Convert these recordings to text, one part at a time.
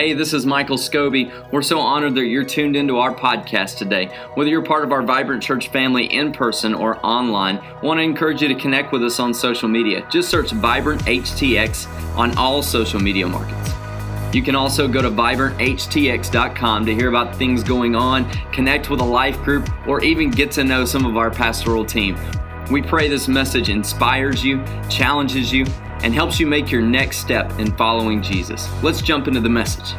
Hey, this is Michael Scobie. We're so honored that you're tuned into our podcast today. Whether you're part of our Vibrant Church family in person or online, I want to encourage you to connect with us on social media. Just search Vibrant HTX on all social media markets. You can also go to vibranthtx.com to hear about things going on, connect with a life group, or even get to know some of our pastoral team. We pray this message inspires you, challenges you, and helps you make your next step in following Jesus. Let's jump into the message.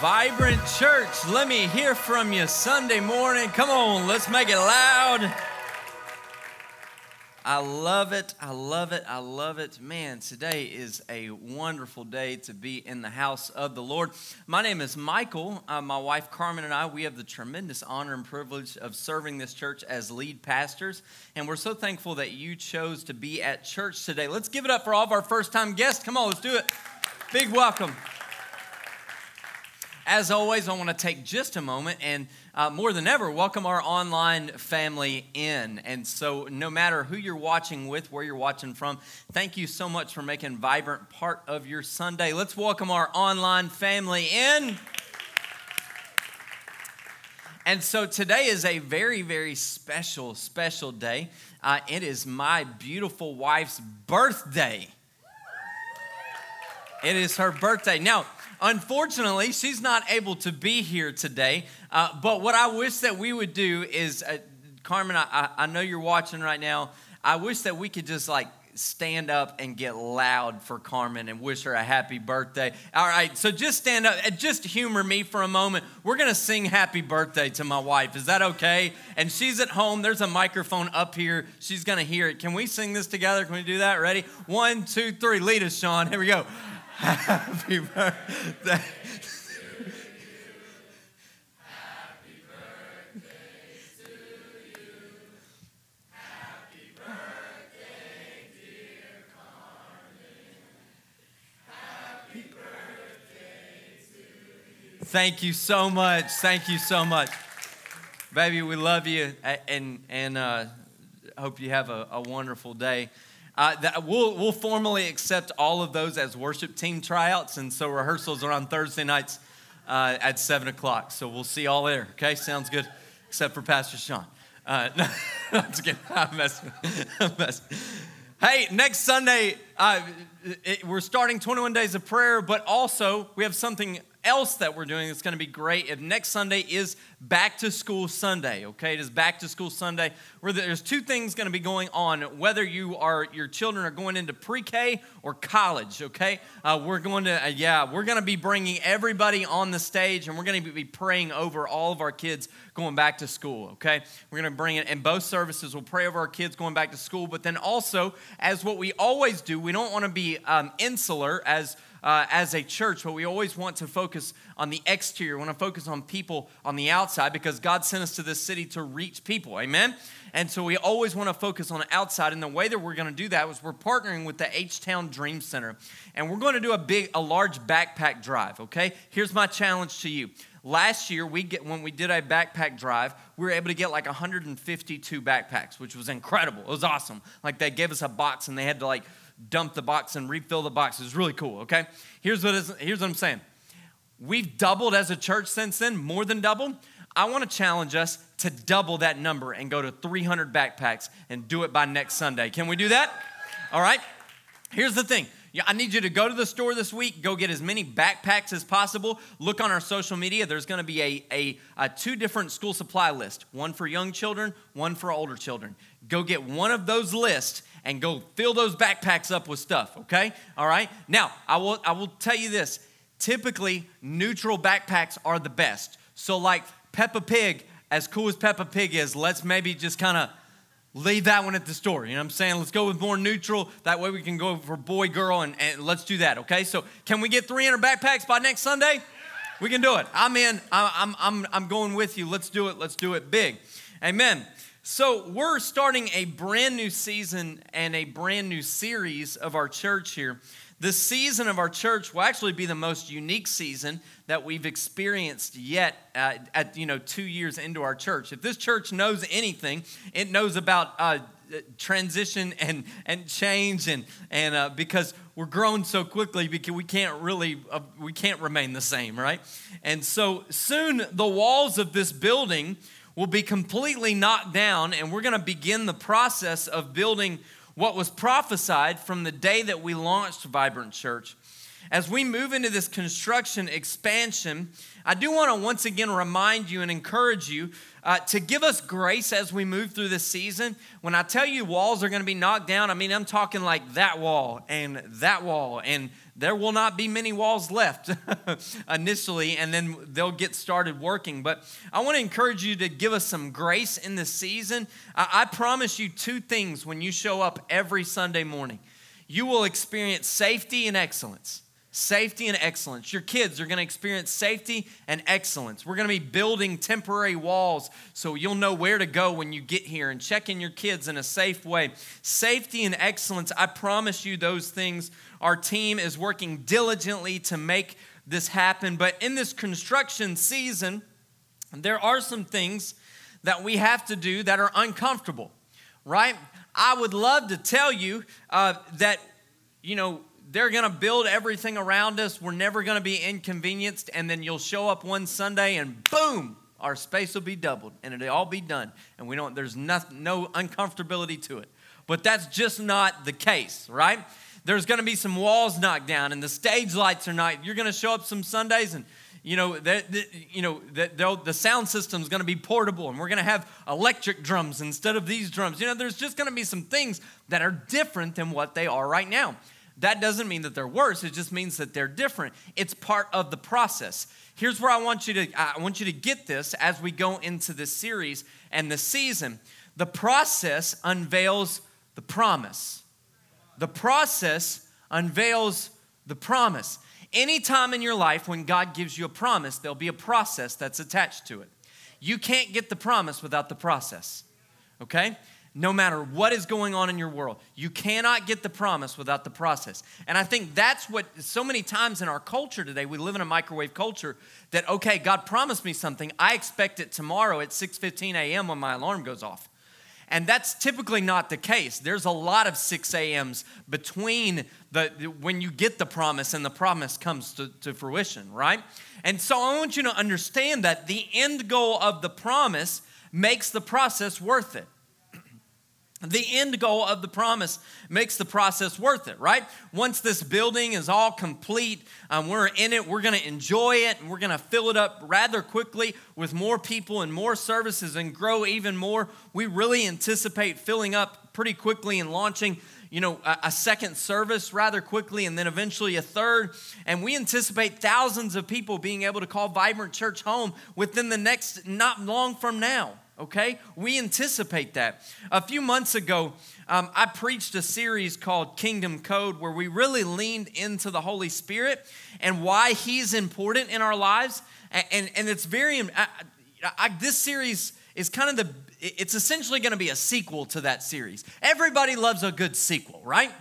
Vibrant Church, let me hear from you Sunday morning. Come on, let's make it loud. I love it. I love it. I love it. Man, today is a wonderful day to be in the house of the Lord. My name is Michael. Uh, my wife Carmen and I, we have the tremendous honor and privilege of serving this church as lead pastors. And we're so thankful that you chose to be at church today. Let's give it up for all of our first time guests. Come on, let's do it. Big welcome. As always, I want to take just a moment and uh, more than ever welcome our online family in. And so, no matter who you're watching with, where you're watching from, thank you so much for making Vibrant part of your Sunday. Let's welcome our online family in. And so, today is a very, very special, special day. Uh, it is my beautiful wife's birthday. It is her birthday. Now, Unfortunately, she's not able to be here today. Uh, but what I wish that we would do is, uh, Carmen, I, I know you're watching right now. I wish that we could just like stand up and get loud for Carmen and wish her a happy birthday. All right, so just stand up and just humor me for a moment. We're gonna sing happy birthday to my wife. Is that okay? And she's at home. There's a microphone up here. She's gonna hear it. Can we sing this together? Can we do that? Ready? One, two, three. Lead us, Sean. Here we go. Happy birthday. Happy birthday to you. Happy birthday, dear Carmen. Happy birthday to you. Thank you so much. Thank you so much. Baby, we love you and, and uh, hope you have a, a wonderful day. Uh, that we'll, we'll formally accept all of those as worship team tryouts. And so rehearsals are on Thursday nights uh, at 7 o'clock. So we'll see y'all there. Okay, sounds good, except for Pastor Sean. Uh, no, I'm just kidding. I'm messing. I'm messing. Hey, next Sunday, uh, it, we're starting 21 days of prayer, but also we have something else that we're doing that's going to be great. If next Sunday is back to school Sunday, okay? It is back to school Sunday where there's two things going to be going on whether you are your children are going into pre-K or college, okay? Uh, we're going to uh, yeah, we're going to be bringing everybody on the stage and we're going to be praying over all of our kids going back to school, okay? We're going to bring it in both services. We'll pray over our kids going back to school, but then also as what we always do, we don't want to be um, insular as uh, as a church, but we always want to focus on the exterior. We want to focus on people on the outside because God sent us to this city to reach people. Amen? And so we always want to focus on the outside. And the way that we're going to do that is we're partnering with the H Town Dream Center. And we're going to do a big, a large backpack drive, okay? Here's my challenge to you. Last year, we get when we did a backpack drive, we were able to get like 152 backpacks, which was incredible. It was awesome. Like they gave us a box and they had to like dump the box and refill the box. It's really cool, okay? Here's what, is, here's what I'm saying. We've doubled as a church since then, more than doubled. I want to challenge us to double that number and go to 300 backpacks and do it by next Sunday. Can we do that? All right. Here's the thing. I need you to go to the store this week, go get as many backpacks as possible. Look on our social media. There's going to be a, a, a two different school supply list one for young children, one for older children. Go get one of those lists and go fill those backpacks up with stuff, okay? All right? Now, I will, I will tell you this typically, neutral backpacks are the best. So, like Peppa Pig, as cool as Peppa Pig is, let's maybe just kind of leave that one at the store. You know what I'm saying? Let's go with more neutral. That way we can go for boy, girl, and, and let's do that, okay? So, can we get 300 backpacks by next Sunday? We can do it. I'm in. I'm, I'm, I'm going with you. Let's do it. Let's do it big. Amen. So, we're starting a brand new season and a brand new series of our church here The season of our church will actually be the most unique season that we've experienced yet uh, at, you know, two years into our church. If this church knows anything, it knows about uh, transition and, and change and, and uh, because we're growing so quickly because we can't really, uh, we can't remain the same, right? And so soon the walls of this building will be completely knocked down and we're going to begin the process of building what was prophesied from the day that we launched Vibrant Church. As we move into this construction expansion, I do want to once again remind you and encourage you uh, to give us grace as we move through this season. When I tell you walls are going to be knocked down, I mean, I'm talking like that wall and that wall and there will not be many walls left initially, and then they'll get started working. But I want to encourage you to give us some grace in this season. I, I promise you two things when you show up every Sunday morning you will experience safety and excellence safety and excellence. Your kids are going to experience safety and excellence. We're going to be building temporary walls so you'll know where to go when you get here and checking your kids in a safe way. Safety and excellence, I promise you those things. Our team is working diligently to make this happen. But in this construction season, there are some things that we have to do that are uncomfortable, right? I would love to tell you uh, that, you know, they're going to build everything around us. We're never going to be inconvenienced. And then you'll show up one Sunday and boom, our space will be doubled and it'll all be done. And we don't, there's nothing, no uncomfortability to it. But that's just not the case, right? There's going to be some walls knocked down and the stage lights are not, you're going to show up some Sundays and you know, that, you know, that the sound system is going to be portable and we're going to have electric drums instead of these drums. You know, there's just going to be some things that are different than what they are right now. That doesn't mean that they're worse, it just means that they're different. It's part of the process. Here's where I want you to I want you to get this as we go into this series and the season. The process unveils the promise. The process unveils the promise. Anytime in your life when God gives you a promise, there'll be a process that's attached to it. You can't get the promise without the process. Okay? No matter what is going on in your world. You cannot get the promise without the process. And I think that's what so many times in our culture today, we live in a microwave culture that okay, God promised me something. I expect it tomorrow at 6:15 a.m. when my alarm goes off. And that's typically not the case. There's a lot of 6 a.m.s between the when you get the promise and the promise comes to, to fruition, right? And so I want you to understand that the end goal of the promise makes the process worth it. The end goal of the promise makes the process worth it, right? Once this building is all complete, um, we're in it, we're going to enjoy it, and we're going to fill it up rather quickly with more people and more services and grow even more. We really anticipate filling up pretty quickly and launching you know, a, a, second service rather quickly and then eventually a third. And we anticipate thousands of people being able to call Vibrant Church home within the next, not long from now okay? We anticipate that. A few months ago, um, I preached a series called Kingdom Code where we really leaned into the Holy Spirit and why He's important in our lives. And, and, and it's very, I, I, this series is kind of the, it's essentially going to be a sequel to that series. Everybody loves a good sequel, right?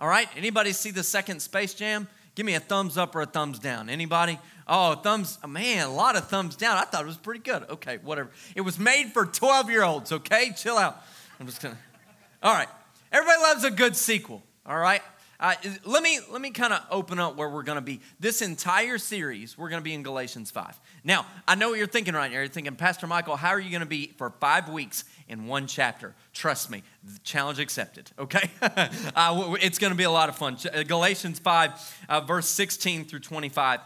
All right, anybody see the second Space Jam? Give me a thumbs up or a thumbs down. Anybody? Oh, thumbs, man, a lot of thumbs down. I thought it was pretty good. Okay, whatever. It was made for 12 year olds, okay? Chill out. I'm just gonna. All right. Everybody loves a good sequel, all right? Uh, let me let me kind of open up where we're going to be. This entire series, we're going to be in Galatians five. Now, I know what you're thinking right now. You're thinking, Pastor Michael, how are you going to be for five weeks in one chapter? Trust me, challenge accepted. Okay, uh, it's going to be a lot of fun. Galatians five, uh, verse 16 through 25.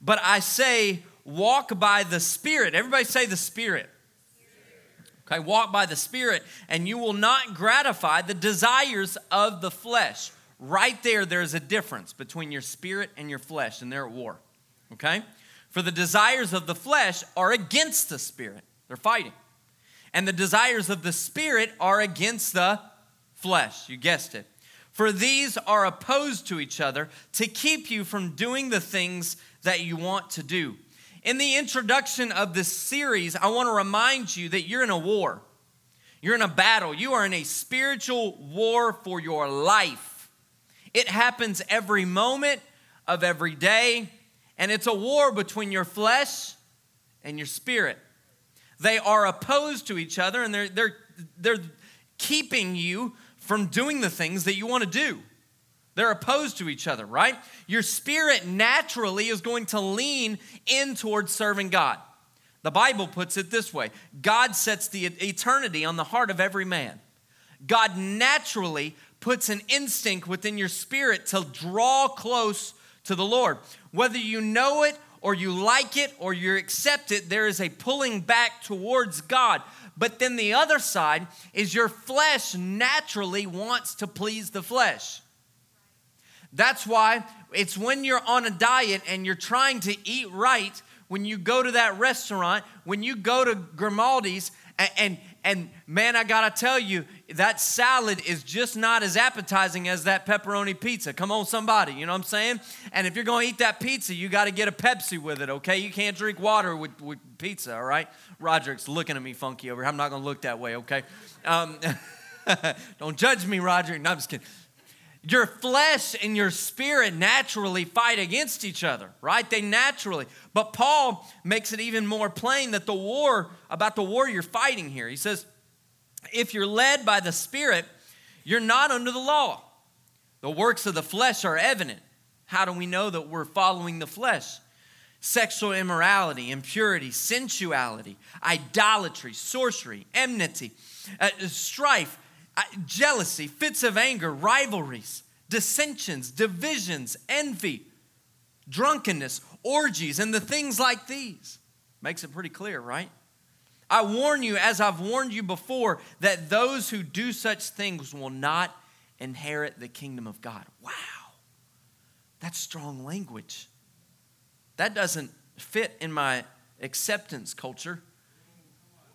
But I say, walk by the Spirit. Everybody say the Spirit. Okay, walk by the Spirit, and you will not gratify the desires of the flesh. Right there, there's a difference between your spirit and your flesh, and they're at war. Okay? For the desires of the flesh are against the spirit, they're fighting. And the desires of the spirit are against the flesh. You guessed it. For these are opposed to each other to keep you from doing the things that you want to do. In the introduction of this series, I want to remind you that you're in a war. You're in a battle. You are in a spiritual war for your life. It happens every moment of every day, and it's a war between your flesh and your spirit. They are opposed to each other, and they're, they're, they're keeping you from doing the things that you want to do. They're opposed to each other, right? Your spirit naturally is going to lean in towards serving God. The Bible puts it this way God sets the eternity on the heart of every man. God naturally puts an instinct within your spirit to draw close to the Lord. Whether you know it or you like it or you accept it, there is a pulling back towards God. But then the other side is your flesh naturally wants to please the flesh. That's why it's when you're on a diet and you're trying to eat right, when you go to that restaurant, when you go to Grimaldi's, and, and, and man, I gotta tell you, that salad is just not as appetizing as that pepperoni pizza. Come on, somebody, you know what I'm saying? And if you're gonna eat that pizza, you gotta get a Pepsi with it, okay? You can't drink water with, with pizza, all right? Roderick's looking at me funky over here. I'm not gonna look that way, okay? Um, don't judge me, Roderick. No, I'm just kidding. Your flesh and your spirit naturally fight against each other, right? They naturally. But Paul makes it even more plain that the war, about the war you're fighting here. He says, if you're led by the Spirit, you're not under the law. The works of the flesh are evident. How do we know that we're following the flesh? Sexual immorality, impurity, sensuality, idolatry, sorcery, enmity, uh, strife, jealousy, fits of anger, rivalries, dissensions, divisions, envy, drunkenness, orgies, and the things like these. Makes it pretty clear, right? I warn you, as I've warned you before, that those who do such things will not inherit the kingdom of God. Wow. That's strong language. That doesn't fit in my acceptance culture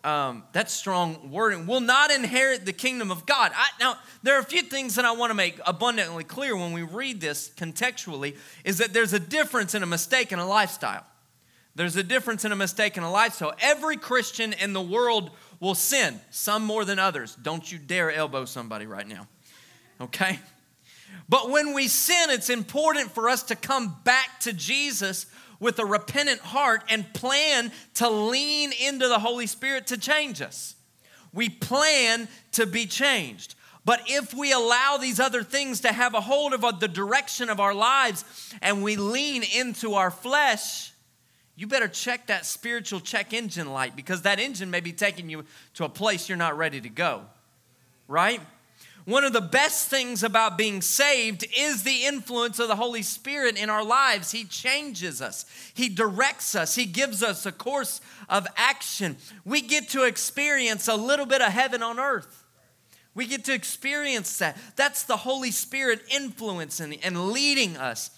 um, that's strong wording, will not inherit the kingdom of God. I, now, there are a few things that I want to make abundantly clear when we read this contextually is that there's a difference in a mistake and a lifestyle. There's a difference in a mistake and a lifestyle. Every Christian in the world will sin, some more than others. Don't you dare elbow somebody right now, okay? But when we sin, it's important for us to come back to Jesus with a repentant heart and plan to lean into the Holy Spirit to change us. We plan to be changed. But if we allow these other things to have a hold of the direction of our lives and we lean into our flesh, you better check that spiritual check engine light because that engine may be taking you to a place you're not ready to go. Right? One of the best things about being saved is the influence of the Holy Spirit in our lives. He changes us, He directs us, He gives us a course of action. We get to experience a little bit of heaven on earth. We get to experience that. That's the Holy Spirit influencing and leading us.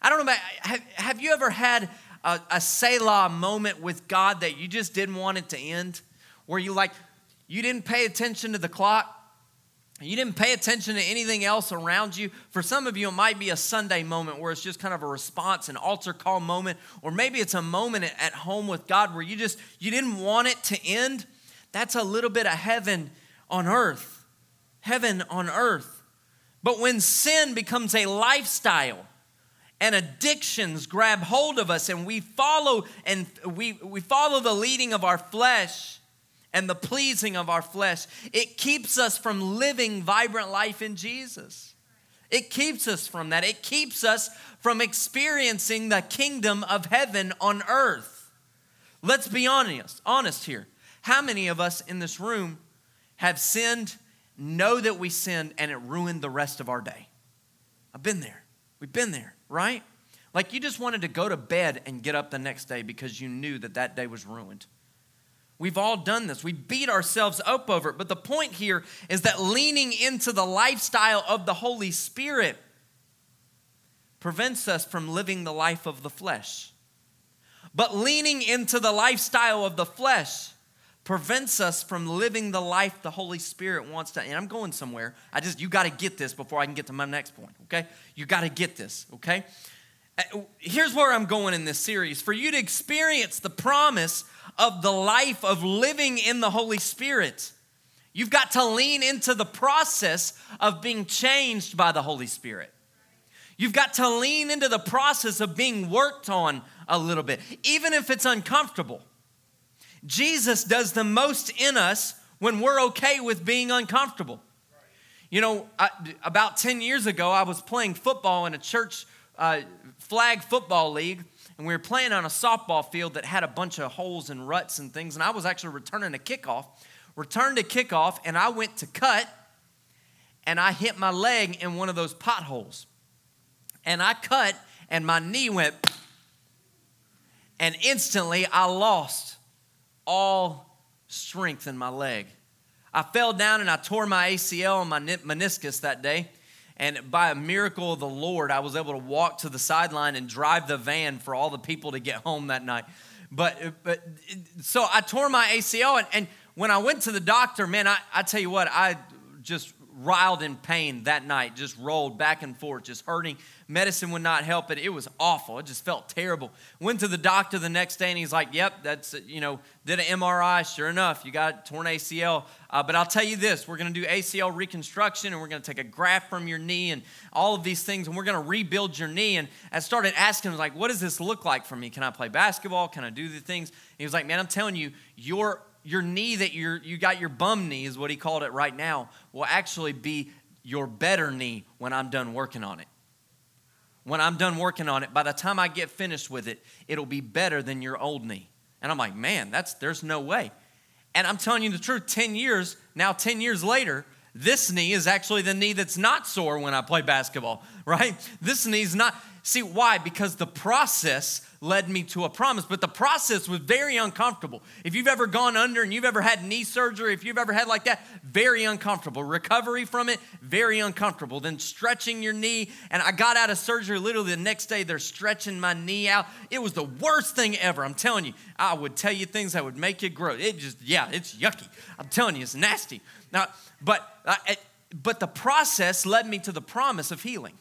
I don't know about, have, have you ever had a, a Selah moment with God that you just didn't want it to end? Where you like, you didn't pay attention to the clock you didn't pay attention to anything else around you. For some of you, it might be a Sunday moment where it's just kind of a response, an altar call moment, or maybe it's a moment at home with God where you just you didn't want it to end. That's a little bit of heaven on earth. Heaven on earth. But when sin becomes a lifestyle and addictions grab hold of us and we follow and we, we follow the leading of our flesh, and the pleasing of our flesh. It keeps us from living vibrant life in Jesus. It keeps us from that. It keeps us from experiencing the kingdom of heaven on earth. Let's be honest, honest here. How many of us in this room have sinned, know that we sinned, and it ruined the rest of our day? I've been there. We've been there, right? Like you just wanted to go to bed and get up the next day because you knew that that day was ruined. We've all done this. We beat ourselves up over it. But the point here is that leaning into the lifestyle of the Holy Spirit prevents us from living the life of the flesh. But leaning into the lifestyle of the flesh prevents us from living the life the Holy Spirit wants to. And I'm going somewhere. I just, you got to get this before I can get to my next point, okay? You got to get this, okay? Here's where I'm going in this series. For you to experience the promise of the life of living in the Holy Spirit. You've got to lean into the process of being changed by the Holy Spirit. You've got to lean into the process of being worked on a little bit, even if it's uncomfortable. Jesus does the most in us when we're okay with being uncomfortable. You know, I, about 10 years ago, I was playing football in a church uh, flag football league, and we were playing on a softball field that had a bunch of holes and ruts and things, and I was actually returning a kickoff. Returned a kickoff, and I went to cut, and I hit my leg in one of those potholes. And I cut, and my knee went, and instantly I lost all strength in my leg. I fell down and I tore my ACL and my meniscus that day. And by a miracle of the Lord, I was able to walk to the sideline and drive the van for all the people to get home that night. But, but so I tore my ACL, and, and when I went to the doctor, man, I, I tell you what, I just riled in pain that night, just rolled back and forth, just hurting. Medicine would not help it. It was awful. It just felt terrible. Went to the doctor the next day and he's like, Yep, that's, you know, did an MRI. Sure enough, you got torn ACL. Uh, but I'll tell you this we're going to do ACL reconstruction and we're going to take a graft from your knee and all of these things and we're going to rebuild your knee. And I started asking him, like, What does this look like for me? Can I play basketball? Can I do the things? And he was like, Man, I'm telling you, your your knee that you're, you got your bum knee, is what he called it right now, will actually be your better knee when I'm done working on it. When I'm done working on it, by the time I get finished with it, it'll be better than your old knee. And I'm like, man, that's there's no way. And I'm telling you the truth, 10 years, now 10 years later, this knee is actually the knee that's not sore when I play basketball, right? This knee's not. See, why? Because the process led me to a promise, but the process was very uncomfortable. If you've ever gone under and you've ever had knee surgery, if you've ever had like that, very uncomfortable. Recovery from it, very uncomfortable. Then stretching your knee, and I got out of surgery literally the next day, they're stretching my knee out. It was the worst thing ever. I'm telling you, I would tell you things that would make you grow. It just, yeah, it's yucky. I'm telling you, it's nasty. Now, but, uh, but the process led me to the promise of healing.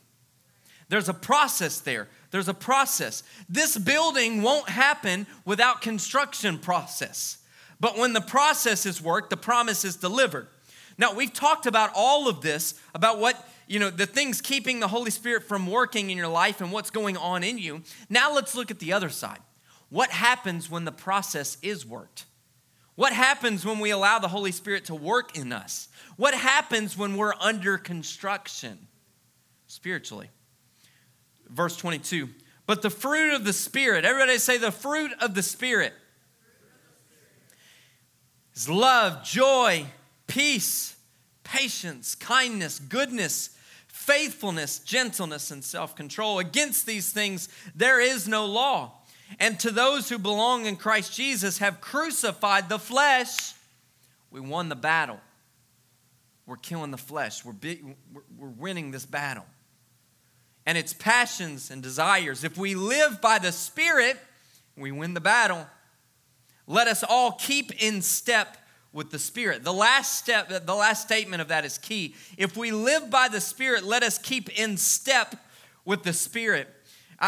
There's a process there. There's a process. This building won't happen without construction process. But when the process is worked, the promise is delivered. Now, we've talked about all of this, about what, you know, the things keeping the Holy Spirit from working in your life and what's going on in you. Now, let's look at the other side. What happens when the process is worked? What happens when we allow the Holy Spirit to work in us? What happens when we're under construction spiritually? Verse 22. But the fruit of the Spirit, everybody say the fruit of the Spirit is love, joy, peace, patience, kindness, goodness, faithfulness, gentleness, and self control. Against these things there is no law. And to those who belong in Christ Jesus have crucified the flesh. We won the battle. We're killing the flesh. We're, big, we're winning this battle and its passions and desires. If we live by the Spirit, we win the battle. Let us all keep in step with the Spirit. The last step, the last statement of that is key. If we live by the Spirit, let us keep in step with the Spirit.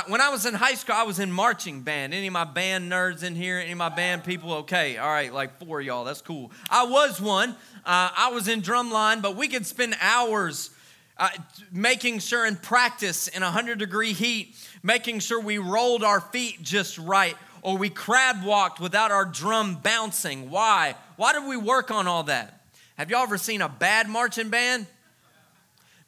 when I was in high school, I was in marching band. Any of my band nerds in here? Any of my band people? Okay, all right, like four of y'all. That's cool. I was one. Uh, I was in drumline, but we could spend hours uh, making sure in practice in 100 degree heat, making sure we rolled our feet just right, or we crab walked without our drum bouncing. Why? Why did we work on all that? Have y'all ever seen a bad marching band?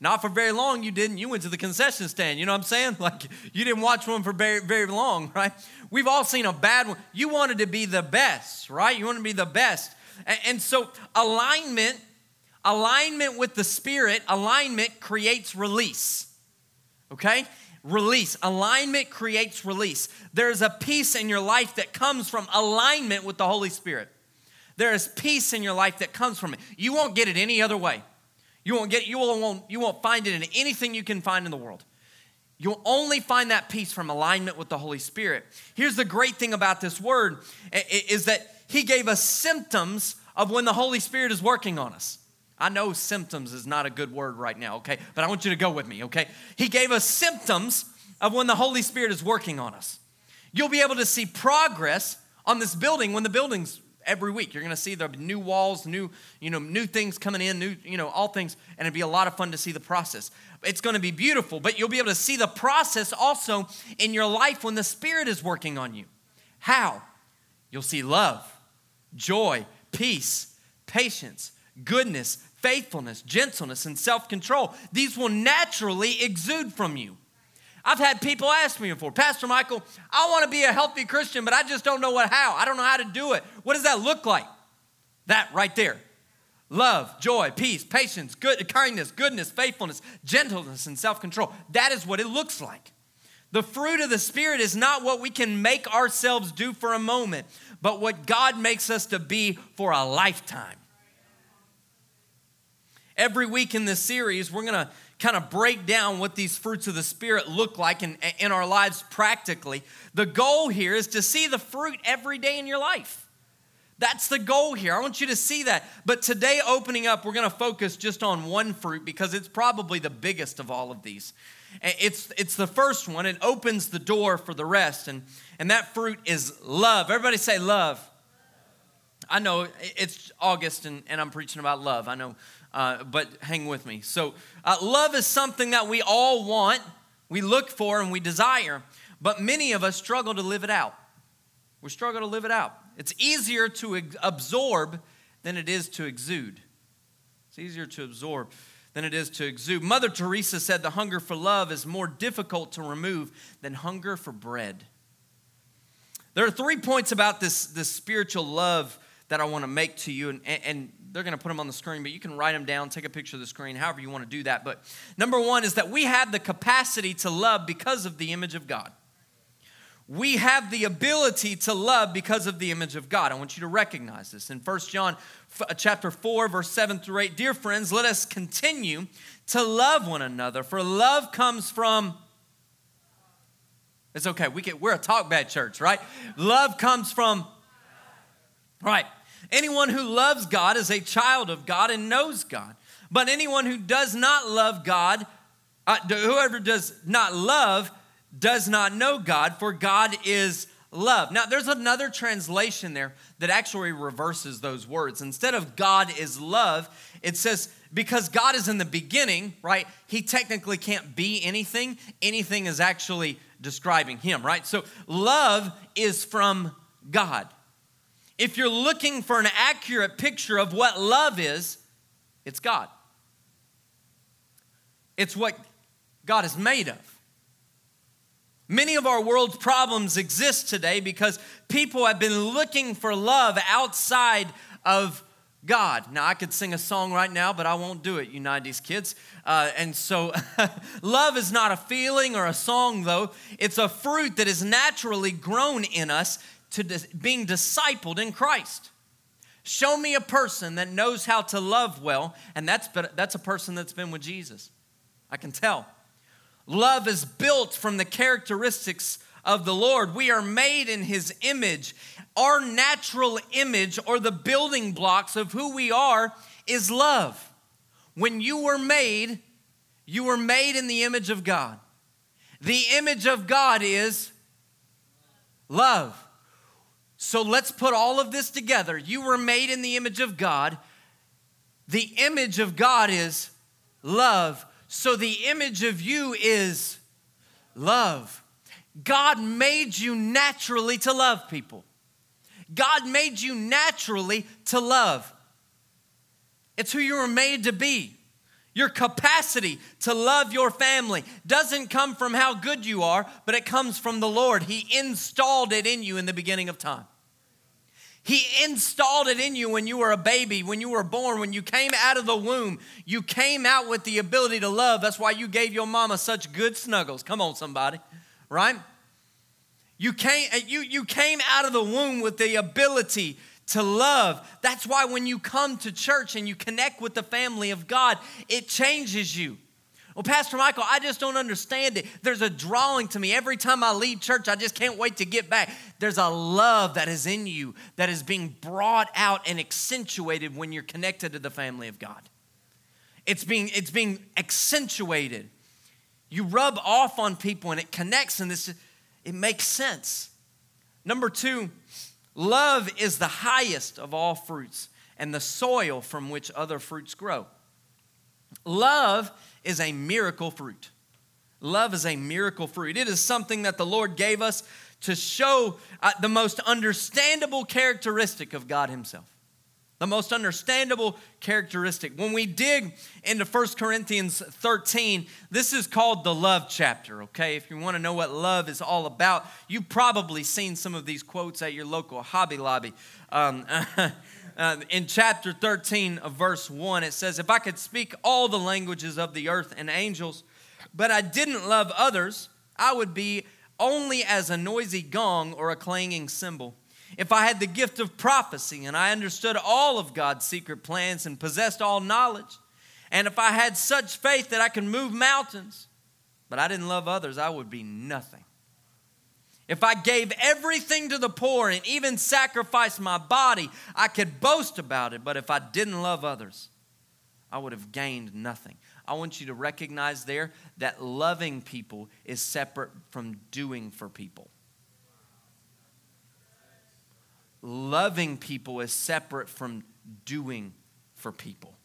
Not for very long, you didn't. You went to the concession stand. You know what I'm saying? Like, you didn't watch one for very, very long, right? We've all seen a bad one. You wanted to be the best, right? You want to be the best. And, and so, alignment Alignment with the Spirit, alignment creates release. Okay? Release. Alignment creates release. There's a peace in your life that comes from alignment with the Holy Spirit. There is peace in your life that comes from it. You won't get it any other way. You won't get you won't you won't find it in anything you can find in the world. You'll only find that peace from alignment with the Holy Spirit. Here's the great thing about this word is that he gave us symptoms of when the Holy Spirit is working on us. I know symptoms is not a good word right now, okay? But I want you to go with me, okay? He gave us symptoms of when the Holy Spirit is working on us. You'll be able to see progress on this building when the building's every week. You're going to see the new walls, new, you know, new things coming in, new, you know, all things, and it'd be a lot of fun to see the process. It's going to be beautiful, but you'll be able to see the process also in your life when the Spirit is working on you. How? You'll see love, joy, peace, patience, goodness, faithfulness, gentleness, and self control. These will naturally exude from you. I've had people ask me before, Pastor Michael, I want to be a healthy Christian, but I just don't know what how. I don't know how to do it. What does that look like? That right there. Love, joy, peace, patience, good kindness, goodness, faithfulness, gentleness, and self-control. That is what it looks like. The fruit of the Spirit is not what we can make ourselves do for a moment, but what God makes us to be for a lifetime. Every week in this series, we're going to kind of break down what these fruits of the Spirit look like in, in our lives practically. The goal here is to see the fruit every day in your life. That's the goal here. I want you to see that. But today, opening up, we're going to focus just on one fruit because it's probably the biggest of all of these. It's, it's the first one. It opens the door for the rest. And, and that fruit is love. Everybody say love. I know it's August and, and I'm preaching about love. I know uh, but hang with me. So, uh, love is something that we all want, we look for, and we desire, but many of us struggle to live it out. We struggle to live it out. It's easier to absorb than it is to exude. It's easier to absorb than it is to exude. Mother Teresa said the hunger for love is more difficult to remove than hunger for bread. There are three points about this, this spiritual love that I want to make to you, and, and they're going to put them on the screen, but you can write them down, take a picture of the screen, however you want to do that. But number one is that we have the capacity to love because of the image of God. We have the ability to love because of the image of God. I want you to recognize this. In 1 John uh, chapter 4, verse 7 through 8, dear friends, let us continue to love one another, for love comes from it's okay. We get, we're a talk bad church, right? Love comes from, right. Anyone who loves God is a child of God and knows God. But anyone who does not love God, uh, whoever does not love, does not know God, for God is love. Now, there's another translation there that actually reverses those words. Instead of God is love, it says, because God is in the beginning, right? He technically can't be anything. Anything is actually describing him, right? So, love is from God. If you're looking for an accurate picture of what love is, it's God. It's what God is made of. Many of our world's problems exist today because people have been looking for love outside of God. Now, I could sing a song right now, but I won't do it, you 90s kids. Uh, and so, love is not a feeling or a song, though. It's a fruit that is naturally grown in us to being discipled in Christ. Show me a person that knows how to love well, and that's, that's a person that's been with Jesus. I can tell. Love is built from the characteristics of the Lord. We are made in His image. Our natural image, or the building blocks of who we are, is love. When you were made, you were made in the image of God. The image of God is love. So let's put all of this together. You were made in the image of God. The image of God is love. So the image of you is love. God made you naturally to love people. God made you naturally to love. It's who you were made to be. Your capacity to love your family doesn't come from how good you are, but it comes from the Lord. He installed it in you in the beginning of time. He installed it in you when you were a baby, when you were born, when you came out of the womb. You came out with the ability to love. That's why you gave your mama such good snuggles. Come on, somebody, right? You came, you, you came out of the womb with the ability to love. That's why when you come to church and you connect with the family of God, it changes you. Well, Pastor Michael, I just don't understand it. There's a drawing to me. Every time I leave church, I just can't wait to get back. There's a love that is in you that is being brought out and accentuated when you're connected to the family of God. It's being, it's being accentuated. You rub off on people and it connects, and this it makes sense. Number two, Love is the highest of all fruits and the soil from which other fruits grow. Love is a miracle fruit. Love is a miracle fruit. It is something that the Lord gave us to show uh, the most understandable characteristic of God Himself. The most understandable characteristic. When we dig into 1 Corinthians 13, this is called the love chapter, okay? If you want to know what love is all about, you've probably seen some of these quotes at your local Hobby Lobby. Um, uh, in chapter 13 of verse 1, it says, If I could speak all the languages of the earth and angels, but I didn't love others, I would be only as a noisy gong or a clanging cymbal. If I had the gift of prophecy and I understood all of God's secret plans and possessed all knowledge, and if I had such faith that I could move mountains, but I didn't love others, I would be nothing. If I gave everything to the poor and even sacrificed my body, I could boast about it. But if I didn't love others, I would have gained nothing. I want you to recognize there that loving people is separate from doing for people. Loving people is separate from doing for people.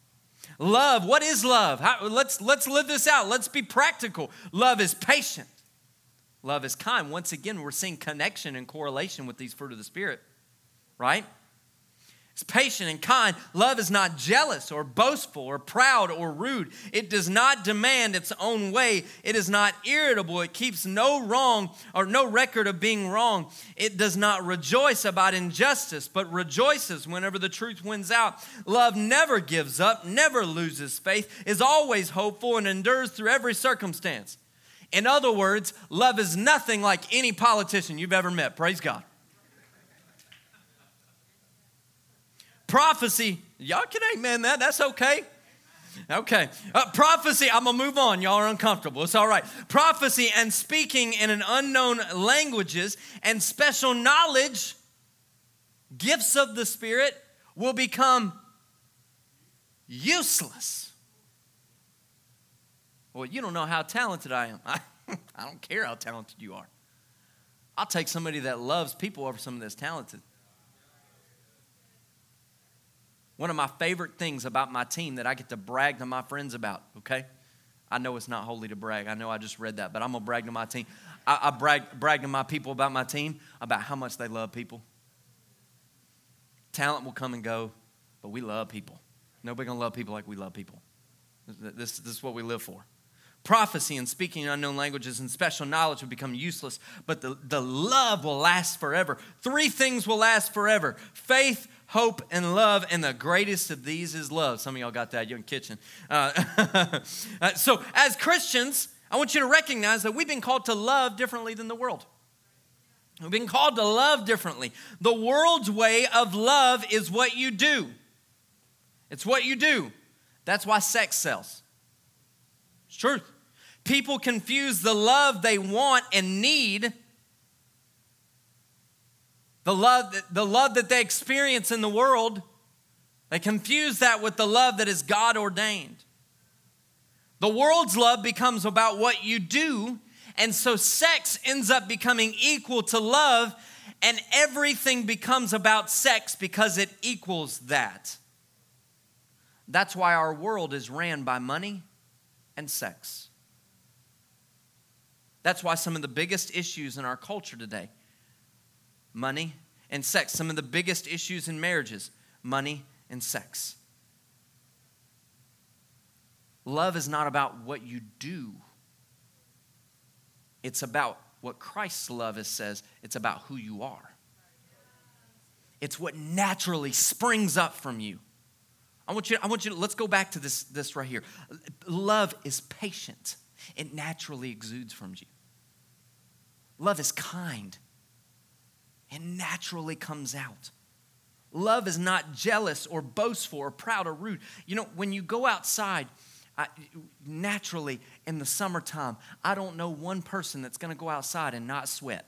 Love, what is love? How, let's, let's live this out. Let's be practical. Love is patient. Love is kind. Once again, we're seeing connection and correlation with these fruit of the Spirit, right? It's patient and kind. Love is not jealous or boastful or proud or rude. It does not demand its own way. It is not irritable. It keeps no wrong or no record of being wrong. It does not rejoice about injustice, but rejoices whenever the truth wins out. Love never gives up, never loses faith, is always hopeful, and endures through every circumstance. In other words, love is nothing like any politician you've ever met. Praise God. Prophecy, y'all can amen that. That's okay. Okay. Uh, prophecy, I'm going to move on. Y'all are uncomfortable. It's all right. Prophecy and speaking in an unknown languages and special knowledge, gifts of the Spirit, will become useless. Well, you don't know how talented I am. I, I don't care how talented you are. I'll take somebody that loves people over someone that's talented. One of my favorite things about my team that I get to brag to my friends about, okay? I know it's not holy to brag. I know I just read that, but I'm to brag to my team. I, I brag, brag to my people about my team about how much they love people. Talent will come and go, but we love people. Nobody to love people like we love people. This, this is what we live for. Prophecy and speaking in unknown languages and special knowledge will become useless, but the, the love will last forever. Three things will last forever faith, hope, and love, and the greatest of these is love. Some of y'all got that. You're in kitchen. Uh, uh, so, as Christians, I want you to recognize that we've been called to love differently than the world. We've been called to love differently. The world's way of love is what you do. It's what you do. That's why sex sells. It's truth. People confuse the love they want and need the love, the love that they experience in the world, they confuse that with the love that is God ordained. The world's love becomes about what you do, and so sex ends up becoming equal to love, and everything becomes about sex because it equals that. That's why our world is ran by money and sex. That's why some of the biggest issues in our culture today money, and sex. Some of the biggest issues in marriages money and sex. Love is not about what you do, it's about what Christ's love is, says it's about who you are. It's what naturally springs up from you. I want you, I want you to, let's go back to this, this right here. Love is patient, it naturally exudes from you. Love is kind, it naturally comes out. Love is not jealous or boastful or proud or rude. You know, when you go outside, I, naturally in the summertime, I don't know one person that's going to go outside and not sweat,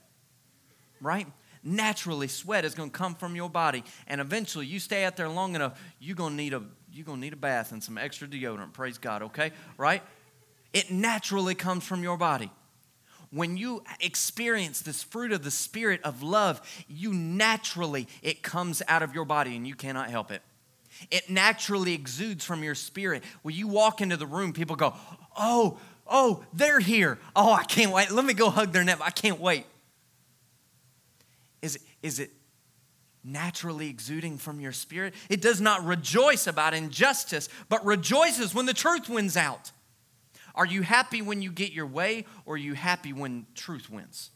right? Naturally, sweat is going to come from your body, and eventually, you stay out there long enough, you're going to need a you're going to need a bath and some extra deodorant. Praise God, okay? Right? It naturally comes from your body. When you experience this fruit of the Spirit of love, you naturally, it comes out of your body and you cannot help it. It naturally exudes from your spirit. When you walk into the room, people go, Oh, oh, they're here. Oh, I can't wait. Let me go hug their neck. I can't wait. Is it, is it naturally exuding from your spirit? It does not rejoice about injustice, but rejoices when the truth wins out. Are you happy when you get your way, or are you happy when truth wins?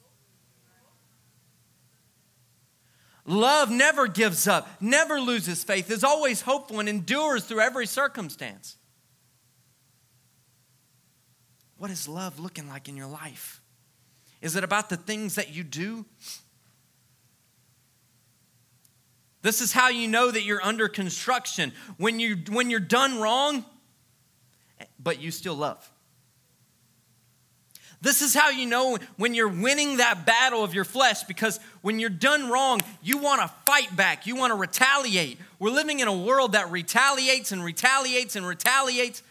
Love never gives up, never loses faith, is always hopeful, and endures through every circumstance. What is love looking like in your life? Is it about the things that you do? This is how you know that you're under construction. When, you, when you're done wrong, but you still love. This is how you know when you're winning that battle of your flesh because when you're done wrong, you want to fight back. You want to retaliate. We're living in a world that retaliates and retaliates and retaliates.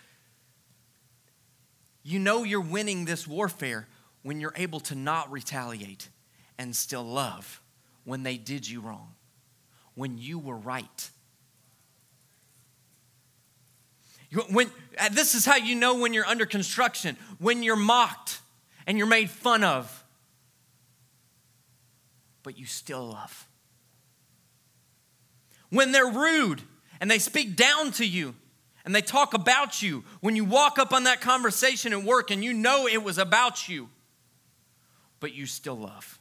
You know you're winning this warfare when you're able to not retaliate and still love when they did you wrong, when you were right. When, uh, this is how you know when you're under construction, when you're mocked and you're made fun of, but you still love. When they're rude and they speak down to you and they talk about you, when you walk up on that conversation at work and you know it was about you, but you still love.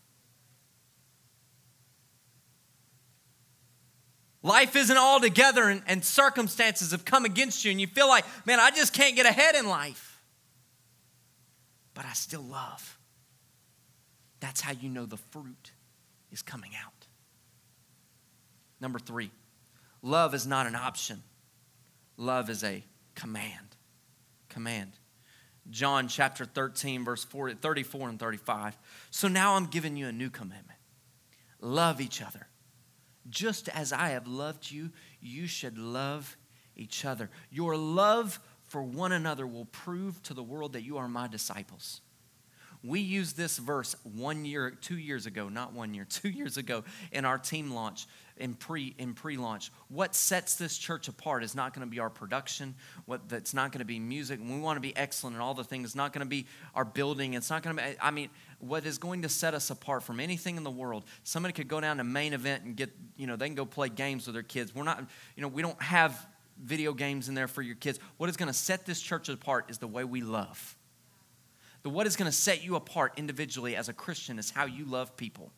Life isn't all together and, and, circumstances have come against you, and you feel like, man, I just can't get ahead in life but I still love. That's how you know the fruit is coming out. Number three, love is not an option, love is a command. Command. John chapter 13, verse 40, 34 and 35. So now I'm giving you a new commandment love each other. Just as I have loved you, you should love each other. Your love for one another will prove to the world that you are my disciples. We used this verse one year, two years ago, not one year, two years ago in our team launch, in pre in pre-launch. What sets this church apart is not going to be our production. What that's not going to be music. We want to be excellent in all the things. It's not going to be our building. It's not going to be. I mean, what is going to set us apart from anything in the world? Somebody could go down to main event and get. You know, they can go play games with their kids. We're not. You know, we don't have video games in there for your kids. What is going to set this church apart is the way we love. The what is going to set you apart individually as a Christian is how you love people.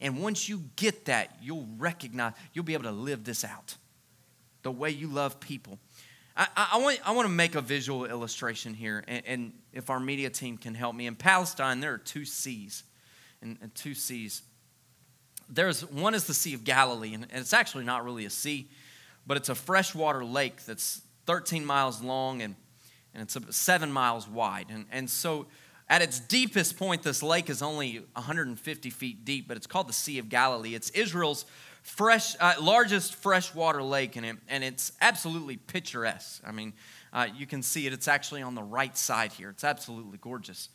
And once you get that, you'll recognize, you'll be able to live this out. The way you love people. I, I, want, I want to make a visual illustration here, and, and, if our media team can help me. In Palestine, there are two seas, and, and two seas. There's one is the Sea of Galilee, and it's actually not really a sea but it's a freshwater lake that's 13 miles long and, and it's seven miles wide. And, and so, at its deepest point, this lake is only 150 feet deep, but it's called the Sea of Galilee. It's Israel's fresh, uh, largest freshwater lake, and, it, and it's absolutely picturesque. I mean, uh, you can see it. It's actually on the right side here. It's absolutely gorgeous.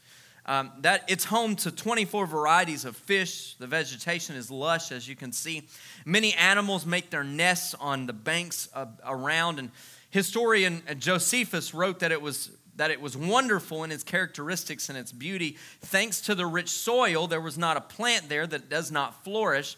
Um, that it's home to 24 varieties of fish. The vegetation is lush, as you can see. Many animals make their nests on the banks around. And historian Josephus wrote that it was that it was wonderful in its characteristics and its beauty. Thanks to the rich soil, there was not a plant there that does not flourish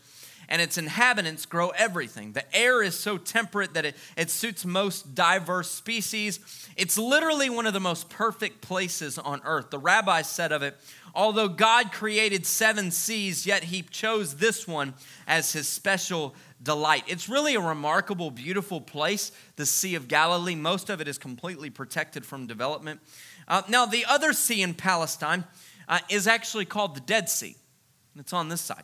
and its inhabitants grow everything. The air is so temperate that it, it suits most diverse species. It's literally one of the most perfect places on earth. The rabbi said of it, although God created seven seas, yet he chose this one as his special delight. It's really a remarkable, beautiful place, the Sea of Galilee. Most of it is completely protected from development. Uh, now, the other sea in Palestine uh, is actually called the Dead Sea. It's on this side.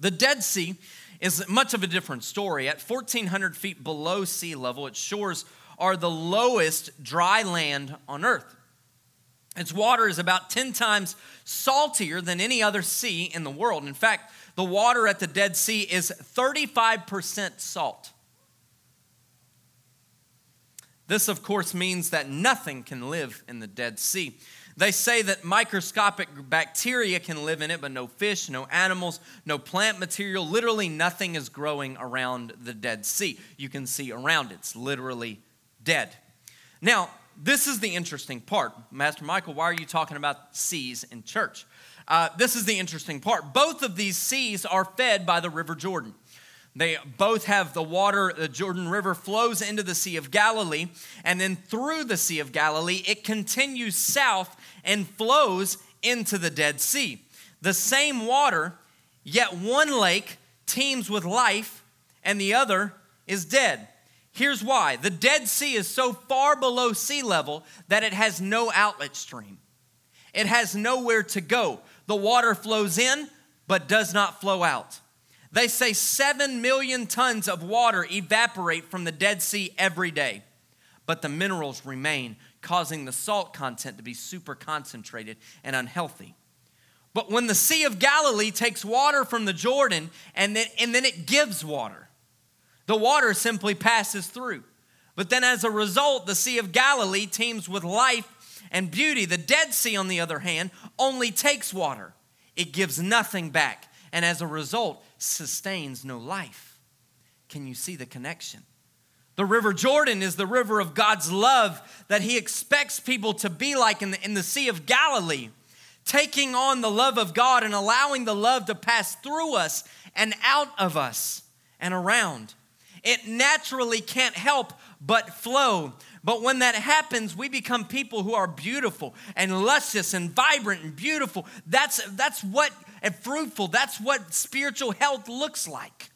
The Dead Sea is much of a different story. At 1,400 feet below sea level, its shores are the lowest dry land on earth. Its water is about 10 times saltier than any other sea in the world. In fact, the water at the Dead Sea is 35% salt. This, of course, means that nothing can live in the Dead Sea. They say that microscopic bacteria can live in it, but no fish, no animals, no plant material. Literally nothing is growing around the Dead Sea. You can see around it, it's literally dead. Now, this is the interesting part. Master Michael, why are you talking about seas in church? Uh, this is the interesting part. Both of these seas are fed by the River Jordan. They both have the water, the Jordan River flows into the Sea of Galilee, and then through the Sea of Galilee, it continues south and flows into the Dead Sea. The same water, yet one lake teems with life and the other is dead. Here's why the Dead Sea is so far below sea level that it has no outlet stream, it has nowhere to go. The water flows in, but does not flow out. They say 7 million tons of water evaporate from the Dead Sea every day, but the minerals remain, causing the salt content to be super concentrated and unhealthy. But when the Sea of Galilee takes water from the Jordan and then, and then it gives water, the water simply passes through. But then as a result, the Sea of Galilee teems with life and beauty. The Dead Sea, on the other hand, only takes water, it gives nothing back. And as a result, sustains no life. Can you see the connection? The River Jordan is the river of God's love that He expects people to be like in the, in the Sea of Galilee, taking on the love of God and allowing the love to pass through us and out of us and around. It naturally can't help but flow. But when that happens, we become people who are beautiful and luscious and vibrant and beautiful. That's, that's what and fruitful. That's what spiritual health looks like.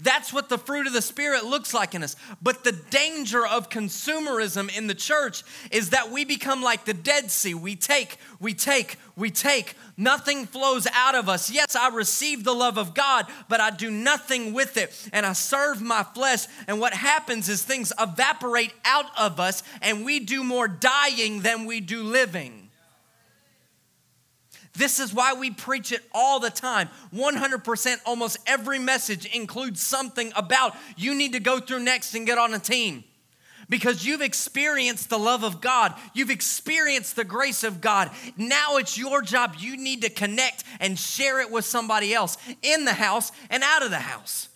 That's what the fruit of the Spirit looks like in us. But the danger of consumerism in the church is that we become like the Dead Sea. We take, we take, we take. Nothing flows out of us. Yes, I receive the love of God, but I do nothing with it. And I serve my flesh. And what happens is things evaporate out of us, and we do more dying than we do living. This is why we preach it all the time. 100%, almost every message includes something about you need to go through next and get on a team. Because you've experienced the love of God, you've experienced the grace of God. Now it's your job. You need to connect and share it with somebody else in the house and out of the house.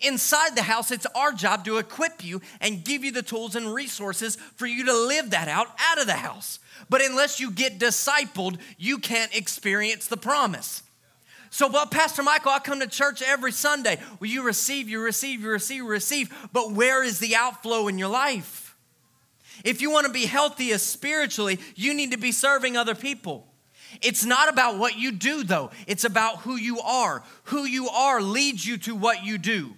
Inside the house, it's our job to equip you and give you the tools and resources for you to live that out out of the house. But unless you get discipled, you can't experience the promise. So, well, Pastor Michael, I come to church every Sunday. Well, you receive, you receive, you receive, you receive. But where is the outflow in your life? If you want to be healthiest spiritually, you need to be serving other people. It's not about what you do, though. It's about who you are. Who you are leads you to what you do.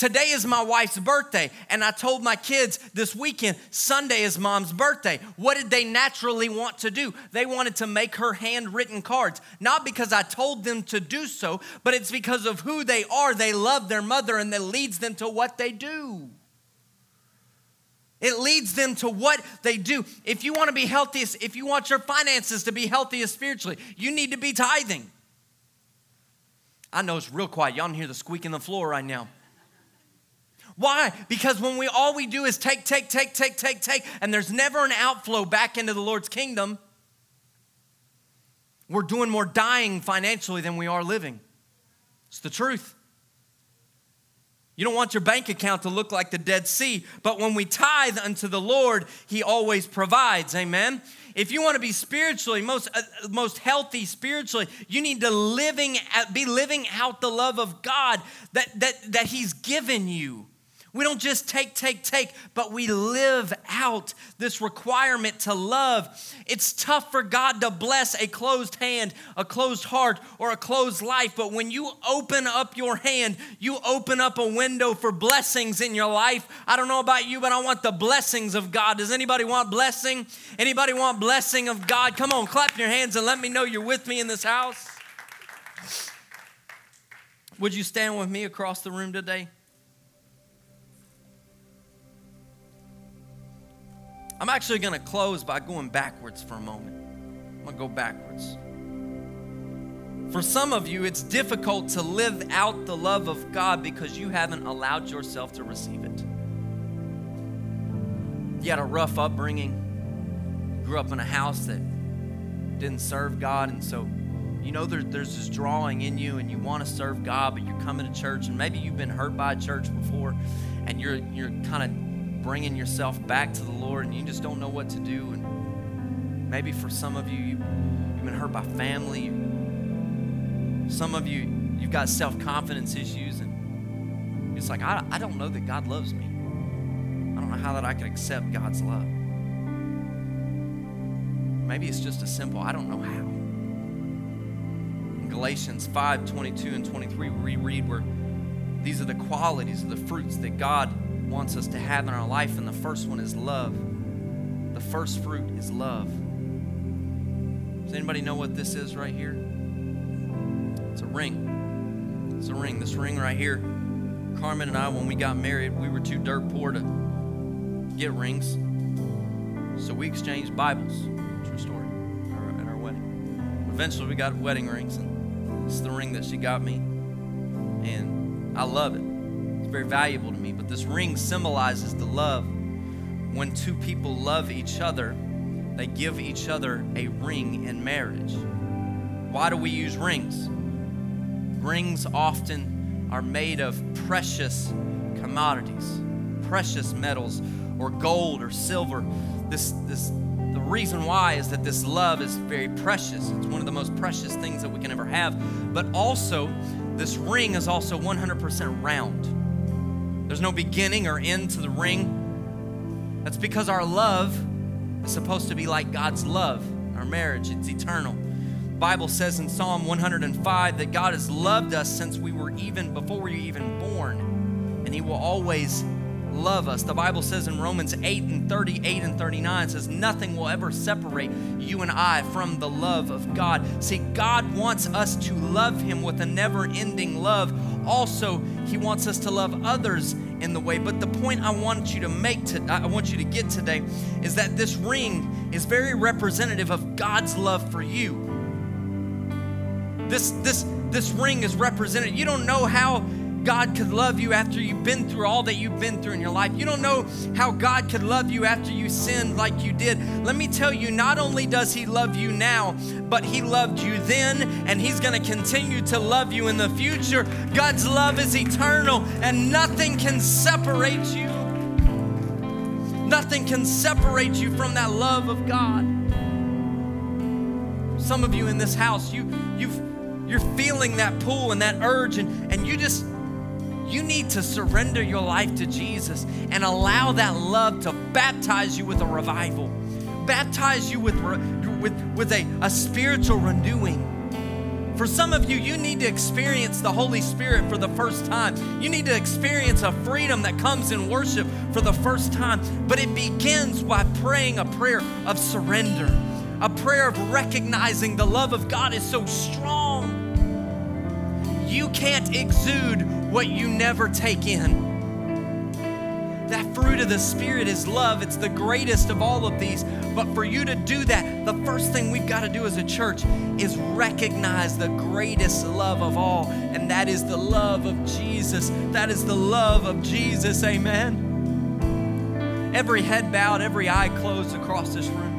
Today is my wife's birthday, and I told my kids this weekend, Sunday is mom's birthday. What did they naturally want to do? They wanted to make her handwritten cards, not because I told them to do so, but it's because of who they are. They love their mother, and that leads them to what they do. It leads them to what they do. If you want to be healthiest, if you want your finances to be healthiest spiritually, you need to be tithing. I know it's real quiet. Y'all can hear the squeak in the floor right now. Why? Because when we all we do is take, take, take, take, take, take, and there's never an outflow back into the Lord's kingdom, we're doing more dying financially than we are living. It's the truth. You don't want your bank account to look like the Dead Sea, but when we tithe unto the Lord, He always provides. Amen. If you want to be spiritually most uh, most healthy spiritually, you need to living be living out the love of God that that that He's given you. We don't just take, take, take, but we live out this requirement to love. It's tough for God to bless a closed hand, a closed heart, or a closed life, but when you open up your hand, you open up a window for blessings in your life. I don't know about you, but I want the blessings of God. Does anybody want blessing? Anybody want blessing of God? Come on, clap your hands and let me know you're with me in this house. Would you stand with me across the room today? I'm actually going to close by going backwards for a moment. I'm going to go backwards. For some of you, it's difficult to live out the love of God because you haven't allowed yourself to receive it. You had a rough upbringing, grew up in a house that didn't serve God, and so you know there, there's this drawing in you and you want to serve God, but you're coming to church and maybe you've been hurt by a church before and you're you're kind of bringing yourself back to the Lord and you just don't know what to do and maybe for some of you you've been hurt by family. Some of you you've got self-confidence issues and it's like I, I don't know that God loves me. I don't know how that I can accept God's love. Maybe it's just a simple, I don't know how. In Galatians 5 22 and 23, we read where these are the qualities, of the fruits that God wants us to have in our life. And the first one is love. The first fruit is love. Does anybody know what this is right here? It's a ring. It's a ring. This ring right here. Carmen and I, when we got married, we were too dirt poor to get rings. So we exchanged Bibles. True story. At our wedding. Eventually, we got wedding rings, and it's the ring that she got me. And I love it. Very valuable to me. But this ring symbolizes the love. When two people love each other, they give each other a ring in marriage. Why do we use rings? Rings often are made of precious commodities, precious metals, or gold or silver. This, this, the reason why is that this love is very precious. It's one of the most precious things that we can ever have. But also, this ring is also 100% round. There's no beginning or end to the ring. That's because our love is supposed to be like God's love. Our marriage, it's eternal. The Bible says in Psalm 105 that God has loved us since we were even before we were even born, and He will always love us. The Bible says in Romans 8 and 38 and 39 says nothing will ever separate you and I from the love of God. See, God wants us to love him with a never-ending love. Also, he wants us to love others in the way. But the point I want you to make to I want you to get today is that this ring is very representative of God's love for you. This this this ring is represented. You don't know how God could love you after you've been through all that you've been through in your life. You don't know how God could love you after you sinned like you did. Let me tell you, not only does He love you now, but He loved you then, and He's going to continue to love you in the future. God's love is eternal, and nothing can separate you. Nothing can separate you from that love of God. Some of you in this house, you you've you're feeling that pull and that urge, and, and you just you need to surrender your life to Jesus and allow that love to baptize you with a revival, baptize you with, with, with a, a spiritual renewing. For some of you, you need to experience the Holy Spirit for the first time. You need to experience a freedom that comes in worship for the first time. But it begins by praying a prayer of surrender, a prayer of recognizing the love of God is so strong. You can't exude what you never take in. That fruit of the Spirit is love. It's the greatest of all of these. But for you to do that, the first thing we've got to do as a church is recognize the greatest love of all, and that is the love of Jesus. That is the love of Jesus. Amen. Every head bowed, every eye closed across this room.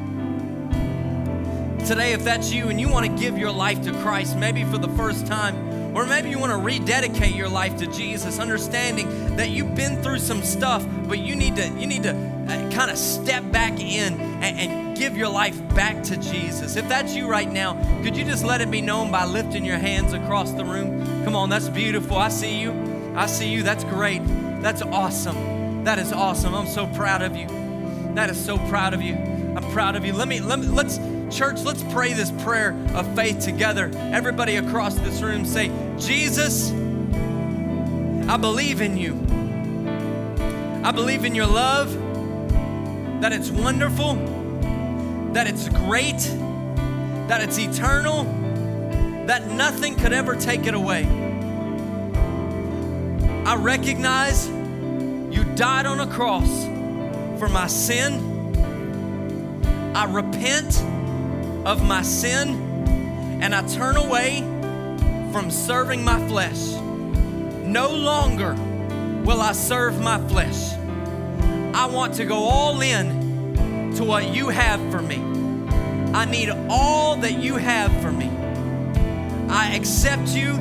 Today, if that's you and you want to give your life to Christ, maybe for the first time, or maybe you want to rededicate your life to Jesus, understanding that you've been through some stuff, but you need to you need to uh, kind of step back in and, and give your life back to Jesus. If that's you right now, could you just let it be known by lifting your hands across the room? Come on, that's beautiful. I see you. I see you. That's great. That's awesome. That is awesome. I'm so proud of you. That is so proud of you. I'm proud of you. Let me let me let's Church, let's pray this prayer of faith together. Everybody across this room say, Jesus, I believe in you. I believe in your love, that it's wonderful, that it's great, that it's eternal, that nothing could ever take it away. I recognize you died on a cross for my sin. I repent of my sin and I turn away from serving my flesh. No longer will I serve my flesh. I want to go all in to what you have for me. I need all that you have for me. I accept you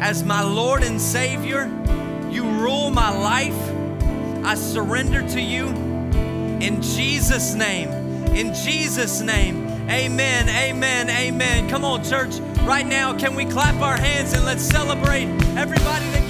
as my Lord and Savior. You rule my life. I surrender to you in Jesus' name. In Jesus' name. Amen, amen, amen. Come on, church. Right now, can we clap our hands and let's celebrate everybody together?